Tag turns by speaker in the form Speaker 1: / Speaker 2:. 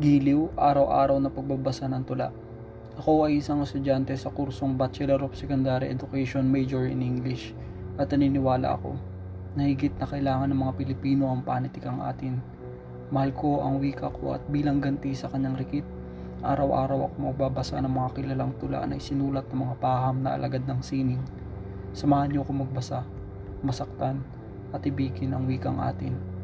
Speaker 1: Giliw, araw-araw na pagbabasa ng tula. Ako ay isang estudyante sa kursong Bachelor of Secondary Education Major in English at naniniwala ako na higit na kailangan ng mga Pilipino ang panitikang atin. Mahal ko ang wika ko at bilang ganti sa kanyang rikit, araw-araw ako magbabasa ng mga kilalang tula na isinulat ng mga paham na alagad ng sining. Samahan niyo ako magbasa, masaktan, at ibigin ang wikang atin.